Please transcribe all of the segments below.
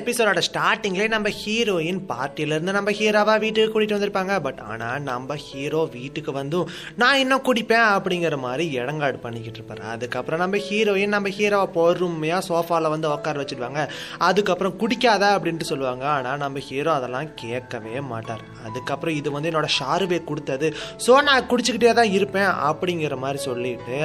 எபிசோடோட ஸ்டார்டிங்லேயே நம்ம ஹீரோயின் பார்ட்டிலேருந்து நம்ம ஹீரோவா வீட்டுக்கு கூட்டிகிட்டு வந்திருப்பாங்க. பட் ஆனால் நம்ம ஹீரோ வீட்டுக்கு வந்தும் நான் இன்னும் குடிப்பேன் அப்படிங்கிற மாதிரி இடங்காடு பண்ணிக்கிட்டு இருப்பாரு. அதுக்கப்புறம் நம்ம ஹீரோயின் நம்ம ஹீரோவை பொறுமையாக சோஃபாவில் வந்து உட்கார வச்சுடுவாங்க அதுக்கப்புறம் குடிக்காத அப்படின்ட்டு சொல்லுவாங்க. ஆனால் நம்ம ஹீரோ அதெல்லாம் கேட்கவே மாட்டார். அதுக்கப்புறம் இது வந்து என்னோடய ஷாருவே கொடுத்தது. ஸோ நான் குடிச்சுக்கிட்டே தான் இருப்பேன் அப்படிங்கிற மாதிரி சொல்லிட்டு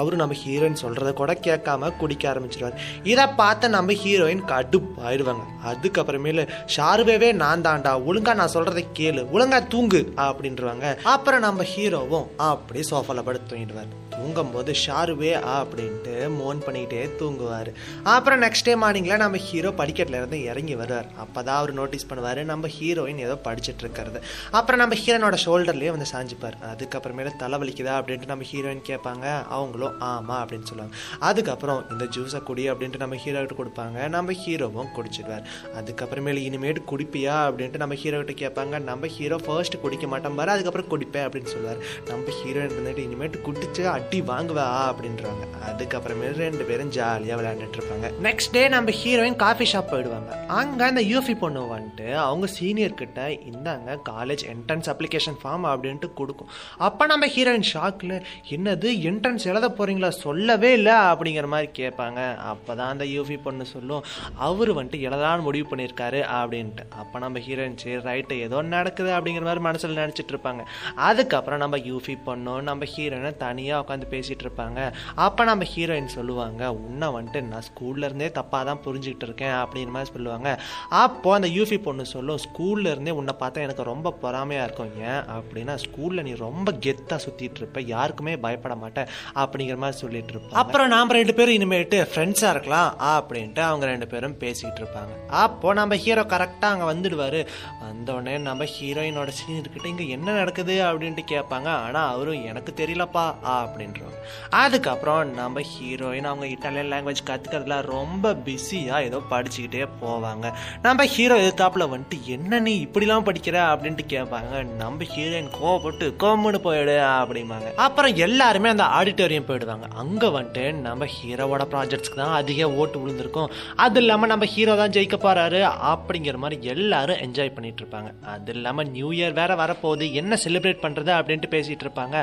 அவரு நம்ம ஹீரோயின் சொல்கிறத கூட கேட்காம குடிக்க ஆரம்பிச்சிருவார். இதை பார்த்த நம்ம ஹீரோயின் கடுப்பாயிடுவாங்க. அதுக்கப்புறமேலு ஷாருவேவே நான் தான்டா. ஒழுங்கா நான் சொல்கிறத கேளு. ஒழுங்கா தூங்கு அப்படின்றவாங்க. அப்புறம் நம்ம ஹீரோவும் அப்படி சோஃபாவில் படுத்து தூங்கிடுவார் தூங்கும் போது ஷாருவே அப்படின்ட்டு மோன் பண்ணிக்கிட்டே தூங்குவார். அப்புறம் நெக்ஸ்ட் டே மார்னிங்கில் நம்ம ஹீரோ படிக்கட்டில் இருந்து இறங்கி வருவார். அப்போ தான் அவர் நோட்டீஸ் பண்ணுவார் நம்ம ஹீரோயின் ஏதோ படிச்சிட்டு இருக்கிறது அப்புறம் நம்ம ஹீரோனோட ஷோல்டர்லேயே வந்து சாஞ்சிப்பார். அதுக்கப்புறமேல தலைவலிக்குதா அப்படின்ட்டு நம்ம ஹீரோயின் கேட்பாங்க. அவங்களும் ஆமா அப்படின்னு சொல்லுவாங்க. அதுக்கப்புறம் இந்த ஜூஸை குடி அப்படின்ட்டு நம்ம ஹீரோக்கிட்ட கொடுப்பாங்க. நம்ம ஹீரோவும் குடிச்சிடுவார். அதுக்கப்புறமேல இனிமேட்டு குடிப்பியா அப்படின்ட்டு நம்ம ஹீரோக்கிட்ட கேட்பாங்க. நம்ம ஹீரோ ஃபர்ஸ்ட் குடிக்க மாட்டோம் பாரு அதுக்கப்புறம் குடிப்பேன் அப்படின்னு சொல்லுவார். நம்ம ஹீரோயின் இருந்துட்டு இனிமேட்டு குடிச்சு அடி வாங்குவா அப்படின்றாங்க. அதுக்கப்புறமேல ரெண்டு பேரும் ஜாலியாக விளையாண்டுட்டு இருப்பாங்க நெக்ஸ்ட் டே நம்ம ஹீரோயின் காஃபி ஷாப் போயிடுவாங்க. அங்கே அந்த யூஃபி பொண்ணு வந்துட்டு அவங்க சீனியர் கிட்ட இந்தாங்க காலேஜ் என்ட்ரன்ஸ் அப்ளிகேஷன் ஃபார்ம் அப்படின்ட்டு கொடுக்கும். அப்போ நம்ம ஹீரோயின் ஷாக்கில் என்னது என்ட்ரன்ஸ் எழுத போகிறீங்களா சொல்லவே இல்லை அப்படிங்கிற மாதிரி கேட்பாங்க. அப்போ தான் அந்த யூஃபி பொண்ணு சொல்லும் அவர் வந்துட்டு எழுதலான்னு முடிவு பண்ணியிருக்காரு அப்படின்ட்டு. அப்போ நம்ம ஹீரோயின் சரி ரைட்டு ஏதோ நடக்குது அப்படிங்கிற மாதிரி மனசில் நினச்சிட்டு இருப்பாங்க. அதுக்கப்புறம் நம்ம யூஃபி பொண்ணும் நம்ம ஹீரோயினை தனியாக உட்காந்து பேசிகிட்டு இருப்பாங்க. அப்போ நம்ம ஹீரோயின் சொல்லுவாங்க உன்னை வந்துட்டு நான் ஸ்கூல்ல இருந்தே தப்பாக தான் புரிஞ்சுக்கிட்டு இருக்கேன் அப்படிங்கிற மாதிரி சொல்லுவாங்க. அப்போது அந்த யூஃபி பொண்ணு சொல்லும் ஸ்கூல்ல இருந்தே உன்னை பார்த்தா எனக்கு ரொம்ப பொறாமையாக இருக்கும். ஏன் அப்படின்னா ஸ்கூலில் நீ ரொம்ப கெத்தாக சுற்றிட்டு இருப்ப. யாருக்குமே பயப்பட மாட்டேன் அப்படிங்கிற மாதிரி சொல்லிட்டு இருப்போம் அப்புறம் நாம் ரெண்டு பேரும் இனிமேட்டு ஃப்ரெண்ட்ஸாக இருக்கலாம் அப்படின்ட்டு அவங்க ரெண்டு பேரும் பேசிக்கிட்டு இருப்பாங்க. அப்போ நம்ம ஹீரோ கரெக்டாக அங்கே வந்துடுவார். வந்தோடனே நம்ம ஹீரோயினோட சீனியர் கிட்ட இங்கே என்ன நடக்குது அப்படின்ட்டு கேட்பாங்க. ஆனால் அவரும் எனக்கு தெரியலப்பா அப்படின்றோம் அதுக்கப்புறம் நம்ம ஹீரோயின் அவங்க இட்டாலியன் லாங்குவேஜ் கற்றுக்கிறதுல ரொம்ப பிஸியாக ஏதோ படிச்சுக்கிட்டே போவாங்க. நம்ம ஹீரோ எதிர்த்தாப்பில் வந்துட்டு என்ன நீ இப்படிலாம் படிக்கிற? அப்படின்ட்டு கேட்பாங்க நம்ம ஹீரோயின் கோவப்பட்டு கோமுன்னு போயிடு அப்படிம்பாங்க. அப்புறம் எல்லாருமே அந்த ஆடிட்டோரியம் போயிடுவாங்க. அங்கே வந்துட்டு நம்ம ஹீரோவோட ப்ராஜெக்ட்ஸ்க்கு தான் அதிக ஓட்டு விழுந்திருக்கும். அது இல்லாமல் நம்ம ஹீரோ தான் ஜெயிக்க போகிறாரு அப்படிங்கிற மாதிரி எல்லாரும் என்ஜாய் பண்ணிட்டு இருப்பாங்க. அது இல்லாமல் நியூ இயர் வேற வரப்போகுது. என்ன செலிப்ரேட் பண்ணுறது அப்படின்ட்டு பேசிகிட்டு இருப்பாங்க.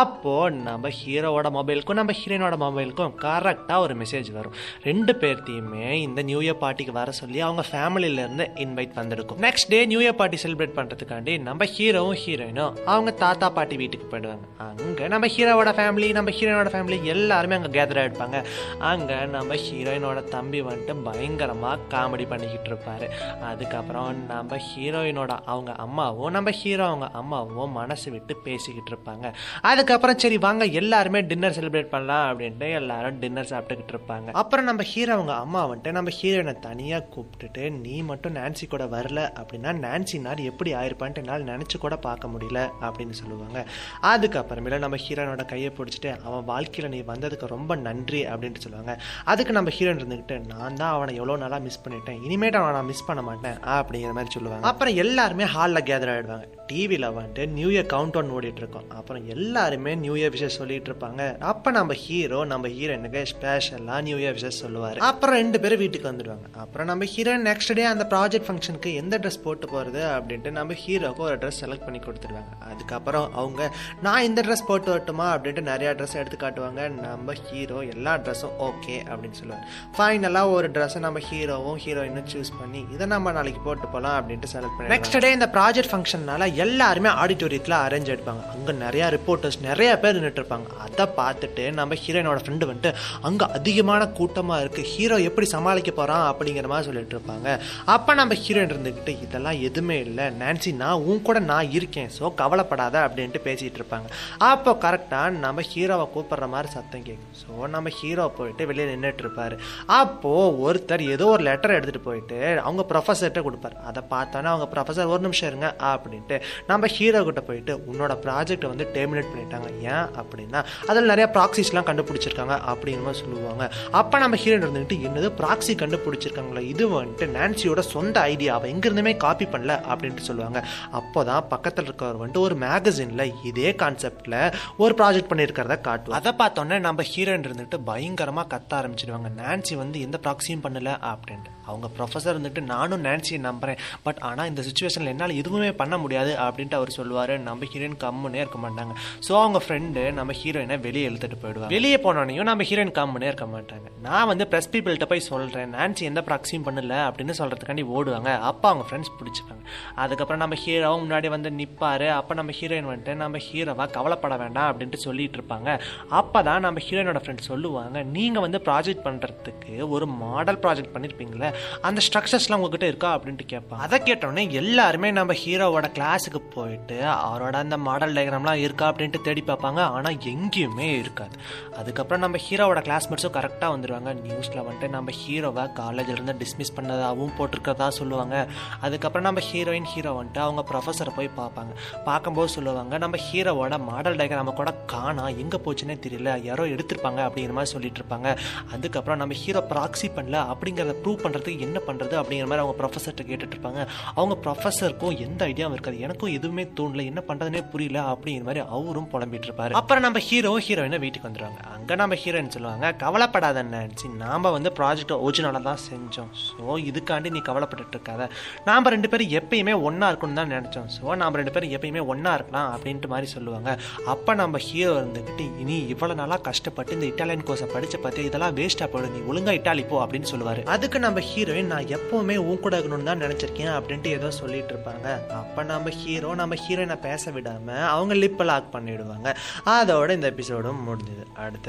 அப்போது நம்ம ஹீரோவோட மொபைலுக்கும் நம்ம ஹீரோயினோட மொபைலுக்கும் கரெக்டாக ஒரு மெசேஜ் வரும். ரெண்டு பேர்த்தையுமே இந்த நியூ இயர் பார்ட்டிக்கு வர சொல்லி அவங்க ஃபேமிலியில இருந்து இன்வைட் வந்திருக்கும். Next day new year party celebrate பண்ணுறதுக்காண்டி நம்ம ஹீரோவும் ஹீரோயினும் அவங்க தாத்தா பாட்டி வீட்டுக்கு போயிடுவாங்க. அங்கே நம்ம ஹீரோவோட ஃபேமிலி நம்ம ஹீரோயினோட ஃபேமிலி எல்லாருமே அங்கே கேதர் ஆகிடுப்பாங்க அங்கே நம்ம ஹீரோயினோட தம்பி வந்துட்டு பயங்கரமாக காமெடி பண்ணிக்கிட்டு இருப்பார். அதுக்கப்புறம் நம்ம ஹீரோயினோட அவங்க அம்மாவும் நம்ம ஹீரோ அவங்க அம்மாவும் மனசு விட்டு பேசிக்கிட்டு இருப்பாங்க. அதுக்கப்புறம் சரி வாங்க எல்லாருமே டின்னர் செலிப்ரேட் பண்ணலாம் அப்படின்ட்டு எல்லாரும் டின்னர் சாப்பிட்டுக்கிட்டு இருப்பாங்க. அப்புறம் நம்ம ஹீரோ அவங்க அம்மா வந்துட்டு நம்ம ஹீரோயினை தனியாக கூப்பிட்டுட்டு நீ மட்டும் நான்சி கூட வரல அப்படின்னா நான்சி நாள் எப்படி ஆயிருப்பான்ட்டு என்னால் நினச்சி கூட பார்க்க முடியல அப்படின்னு சொல்லுவாங்க. அதுக்கப்புறமேல நம்ம ஹீரோனோட கையை பிடிச்சிட்டு அவன் வாழ்க்கையில் நீ வந்ததுக்கு ரொம்ப நன்றி அப்படின்ட்டு சொல்லுவாங்க. அதுக்கு நம்ம ஹீரோன் இருந்துக்கிட்டு நான் தான் அவனை எவ்வளோ நாளாக மிஸ் பண்ணிட்டேன். இனிமேட்டு அவனை நான் மிஸ் பண்ண மாட்டேன் அப்படிங்கிற மாதிரி சொல்லுவாங்க. அப்புறம் எல்லாருமே ஹாலில் கேதர் ஆகிடுவாங்க டிவியில் வந்துட்டு நியூ இயர் கவுண்ட் ஒன் ஓடிட்டுருக்கோம். அப்புறம் எல்லாருமே நியூ இயர் விஷயம் சொல்லிட்டு இருப்பாங்க அப்போ நம்ம ஹீரோ நம்ம ஹீரோனுக்கு ஸ்பெஷலாக நியூ இயர் விஷயம் சொல்லுவார். அப்புறம் ரெண்டு பேரும் வீட்டுக்கு வந்துடுவாங்க. அப்புறம் நம்ம ஹீரோ நெக்ஸ்ட் டே அந்த ப்ராஜெக்ட் ஃபங்க்ஷனுக்கு எந்த ட்ரெஸ் போட்டு போகிறது அப்படின்ட்டு நம்ம ஹீரோக்கு ஒரு ட்ரெஸ் செலக்ட் பண்ணி கொடுத்துருவாங்க அதுக்கப்புறம் அவங்க நான் இந்த ட்ரெஸ் போட்டு வரட்டுமா? அப்படின்ட்டு நிறையா ட்ரெஸ் எடுத்து காட்டுவாங்க. நம்ம ஹீரோ எல்லா ட்ரெஸ்ஸும் ஓகே அப்படின்னு சொல்லுவாங்க ஃபைனலாக ஒரு ட்ரெஸ்ஸை நம்ம ஹீரோவும் ஹீரோயினும் சூஸ் பண்ணி இதை நம்ம நாளைக்கு போட்டு போகலாம் அப்படின்ட்டு செலக்ட் பண்ணி நெக்ஸ்ட் டே இந்த ப்ராஜெக்ட் ஃபங்க்ஷன்னால எல்லாருமே ஆடிட்டோரியத்தில் அரேஞ்ச் ஆகிடுப்பாங்க அங்கே நிறையா ரிப்போர்ட்டர்ஸ் நிறையா பேர் நின்றுட்டுருப்பாங்க அதை பார்த்துட்டு நம்ம ஹீரோயினோட ஃப்ரெண்டு வந்துட்டு அங்கே அதிகமான கூட்டமாக இருக்குது ஹீரோ எப்படி சமாளிக்க போகிறான் அப்படிங்கிற மாதிரி சொல்லிட்டு இருப்பாங்க. அப்போ நம்ம ஹீரோயின் இருந்துக்கிட்டு இதெல்லாம் எதுவுமே இல்லை. நான்சி நான் உன் கூட நான் இருக்கேன். ஸோ கவலைப்படாத அப்படின்ட்டு பேசிகிட்டு இருப்பாங்க. அப்போ கரெக்டாக நம்ம ஹீரோவை கூப்பிட்ற மாதிரி சத்தம் கேட்கும். ஸோ நம்ம ஹீரோ போயிட்டு வெளியே நின்றுட்டு இருப்பார். அப்போது ஒருத்தர் ஏதோ ஒரு லெட்டர் எடுத்துகிட்டு போயிட்டு அவங்க ப்ரொஃபஸர்கிட்ட கொடுப்பாரு. அதை பார்த்தோன்னே அவங்க ப்ரொஃபஸர் ஒரு நிமிஷம் இருங்க அப்படின்ட்டு நம்ம ஹீரோ கிட்ட போயிட்டு உன்னோட ப்ராஜெக்டை வந்து டெர்மினேட் பண்ணிட்டாங்க. ஏன் அப்படின்னா அதில் நிறைய ப்ராக்சிஸ்லாம் கண்டுபிடிச்சிருக்காங்க அப்படிங்கிற சொல்லுவாங்க. அப்போ நம்ம ஹீரோயின் இருந்துக்கிட்டு என்னது ப்ராக்சி கண்டுபிடிச்சிருக்காங்களா இது வந்துட்டு நான்சியோட சொந்த ஐடியா அவள் எங்கிருந்துமே காப்பி பண்ணல அப்படின்ட்டு சொல்லுவாங்க. அப்போ தான் பக்கத்தில் இருக்கிறவர் வந்துட்டு ஒரு மேகசினில் இதே கான்செப்டில் ஒரு ப்ராஜெக்ட் பண்ணியிருக்கிறத காட்டுவோம் அதை பார்த்தோன்னே நம்ம ஹீரோயின் இருந்துட்டு பயங்கரமாக கத்த ஆரம்பிச்சிடுவாங்க. நான்சி வந்து எந்த ப்ராக்சியும் பண்ணல அப்படின்ட்டு. அவங்க ப்ரொஃபஸர் வந்துட்டு நானும் நான்சியை நம்புகிறேன் பட் ஆனால் இந்த சுச்சுவேஷனில் என்னால் எதுவுமே பண்ண முடியாது அப்படின்ட்டு அவர் சொல்லுவார். நம்ம ஹீரோயின் கம்முனே இருக்க மாட்டாங்க. ஸோ அவங்க ஃப்ரெண்டு நம்ம ஹீரோயினை வெளியே இழுத்துட்டு போயிடுவாங்க. வெளியே போனோடனையும் நம்ம ஹீரோயின் கம்முனே இருக்க மாட்டாங்க. நான் வந்து ப்ரெஸ் பீப்பிள்கிட்ட போய் சொல்கிறேன் நான்சி எந்த ப்ராக்ஸியும் பண்ணல அப்படின்னு சொல்கிறதுக்காண்டி ஓடுவாங்க. அப்போ அவங்க ஃப்ரெண்ட்ஸ் பிடிச்சிப்பாங்க. அதுக்கப்புறம் நம்ம ஹீரோவும் முன்னாடி வந்து நிற்பார் அப்போ நம்ம ஹீரோயின் வந்துட்டு நம்ம ஹீரோவாக கவலைப்பட வேண்டாம் அப்படின்ட்டு சொல்லிட்டு இருப்பாங்க. அப்போ தான் நம்ம ஹீரோயினோட ஃப்ரெண்ட் சொல்லுவாங்க நீங்கள் வந்து ப்ராஜெக்ட் பண்ணுறதுக்கு ஒரு மாடல் ப்ராஜெக்ட் பண்ணியிருப்பீங்களே அந்த ஸ்ட்ரக்சர்ஸ்லாம் உங்ககிட்ட இருக்கா அப்படின்ட்டு கேட்பாங்க அதை கேட்டோடனே எல்லாருமே நம்ம ஹீரோவோட கிளாஸுக்கு போயிட்டு அவரோட அந்த மாடல் டயக்ராம்லாம் இருக்கா அப்படின்ட்டு தேடி பார்ப்பாங்க. ஆனால் எங்கேயுமே இருக்காது. அதுக்கப்புறம் நம்ம ஹீரோவோட கிளாஸ்மேட்ஸும் கரெக்டாக வந்துடுவாங்க நியூஸில் வந்துட்டு நம்ம ஹீரோவை காலேஜ்லேருந்து டிஸ்மிஸ் பண்ணதாகவும் போட்டிருக்கிறதா சொல்லுவாங்க. அதுக்கப்புறம் நம்ம ஹீரோயின் ஹீரோ வந்துட்டு அவங்க ப்ரொஃபஸரை போய் பார்ப்பாங்க. பார்க்கும்போது சொல்லுவாங்க நம்ம ஹீரோவோட மாடல் டயக்ராம கூட காணா எங்கே போச்சுன்னே தெரியல யாரோ எடுத்திருப்பாங்க அப்படிங்கிற மாதிரி சொல்லிட்டு இருப்பாங்க. அதுக்கப்புறம் நம்ம ஹீரோ ப்ராக்சி பண்ணல அப்படிங்கிறத ப்ரூவ் பண்ணுறதுக்கு என்ன பண்ணுறது அப்படிங்கிற மாதிரி அவங்க ப்ரொஃபஸர்கிட்ட கேட்டுட்டு இருப்பாங்க அவங்க ப்ரொஃபஸருக்கும் எந்த ஐடியாவும் இருக்காது. எனக்கும் எதுவுமே தோணல. என்ன பண்ணுறதுனே புரியல அப்படிங்கிற மாதிரி அவரும் புலம்பிட்டு இருப்பாரு அப்புறம் நம்ம ஹீரோ ஹீரோயினை வீட்டுக்கு வந்துடுவாங்க அங்கே நம்ம ஹீரோயின் சொல்லுவாங்க கவலைப்படாத நினச்சி நாம் வந்து ப்ராஜெக்ட் ஒரிஜினலாக தான் செஞ்சோம். ஸோ இதுக்காண்டி நீ கவலைப்பட்டுட்டு இருக்காத நாம் ரெண்டு பேரும் எப்பயுமே ஒன்றா இருக்கணும்னு தான் நினச்சோம். ஸோ நாம் ரெண்டு பேரும் எப்பயுமே ஒன்றா இருக்கலாம் அப்படின்ட்டு மாதிரி சொல்லுவாங்க. அப்போ நம்ம ஹீரோ இருந்துக்கிட்டு இனி இவ்வளோ நாளாக கஷ்டப்பட்டு இந்த இட்டாலியன் கோர்ஸை படித்த பார்த்து இதெல்லாம் வேஸ்ட்டாக போயிடும். நீ ஒழுங்கா இட்டாலி போ அப்படின்னு சொல்லுவார். அதுக்கு நம்ம ஹீரோயின் நான் எப்போவுமே உன் கூட இருக்கணும்னு தான் நினச்சிருக்கேன் அப்படின்ட்டு ஏதோ சொல்லிட்டு இருப்பாங்க. அப்போ நம்ம ஹீரோ நம்ம ஹீரோயினை பேச விடாமல் அவங்க லிப்பை லாக் பண்ணிவிடுவாங்க அதோட இந்த எபிசோடும் முடிஞ்சுது. அடுத்த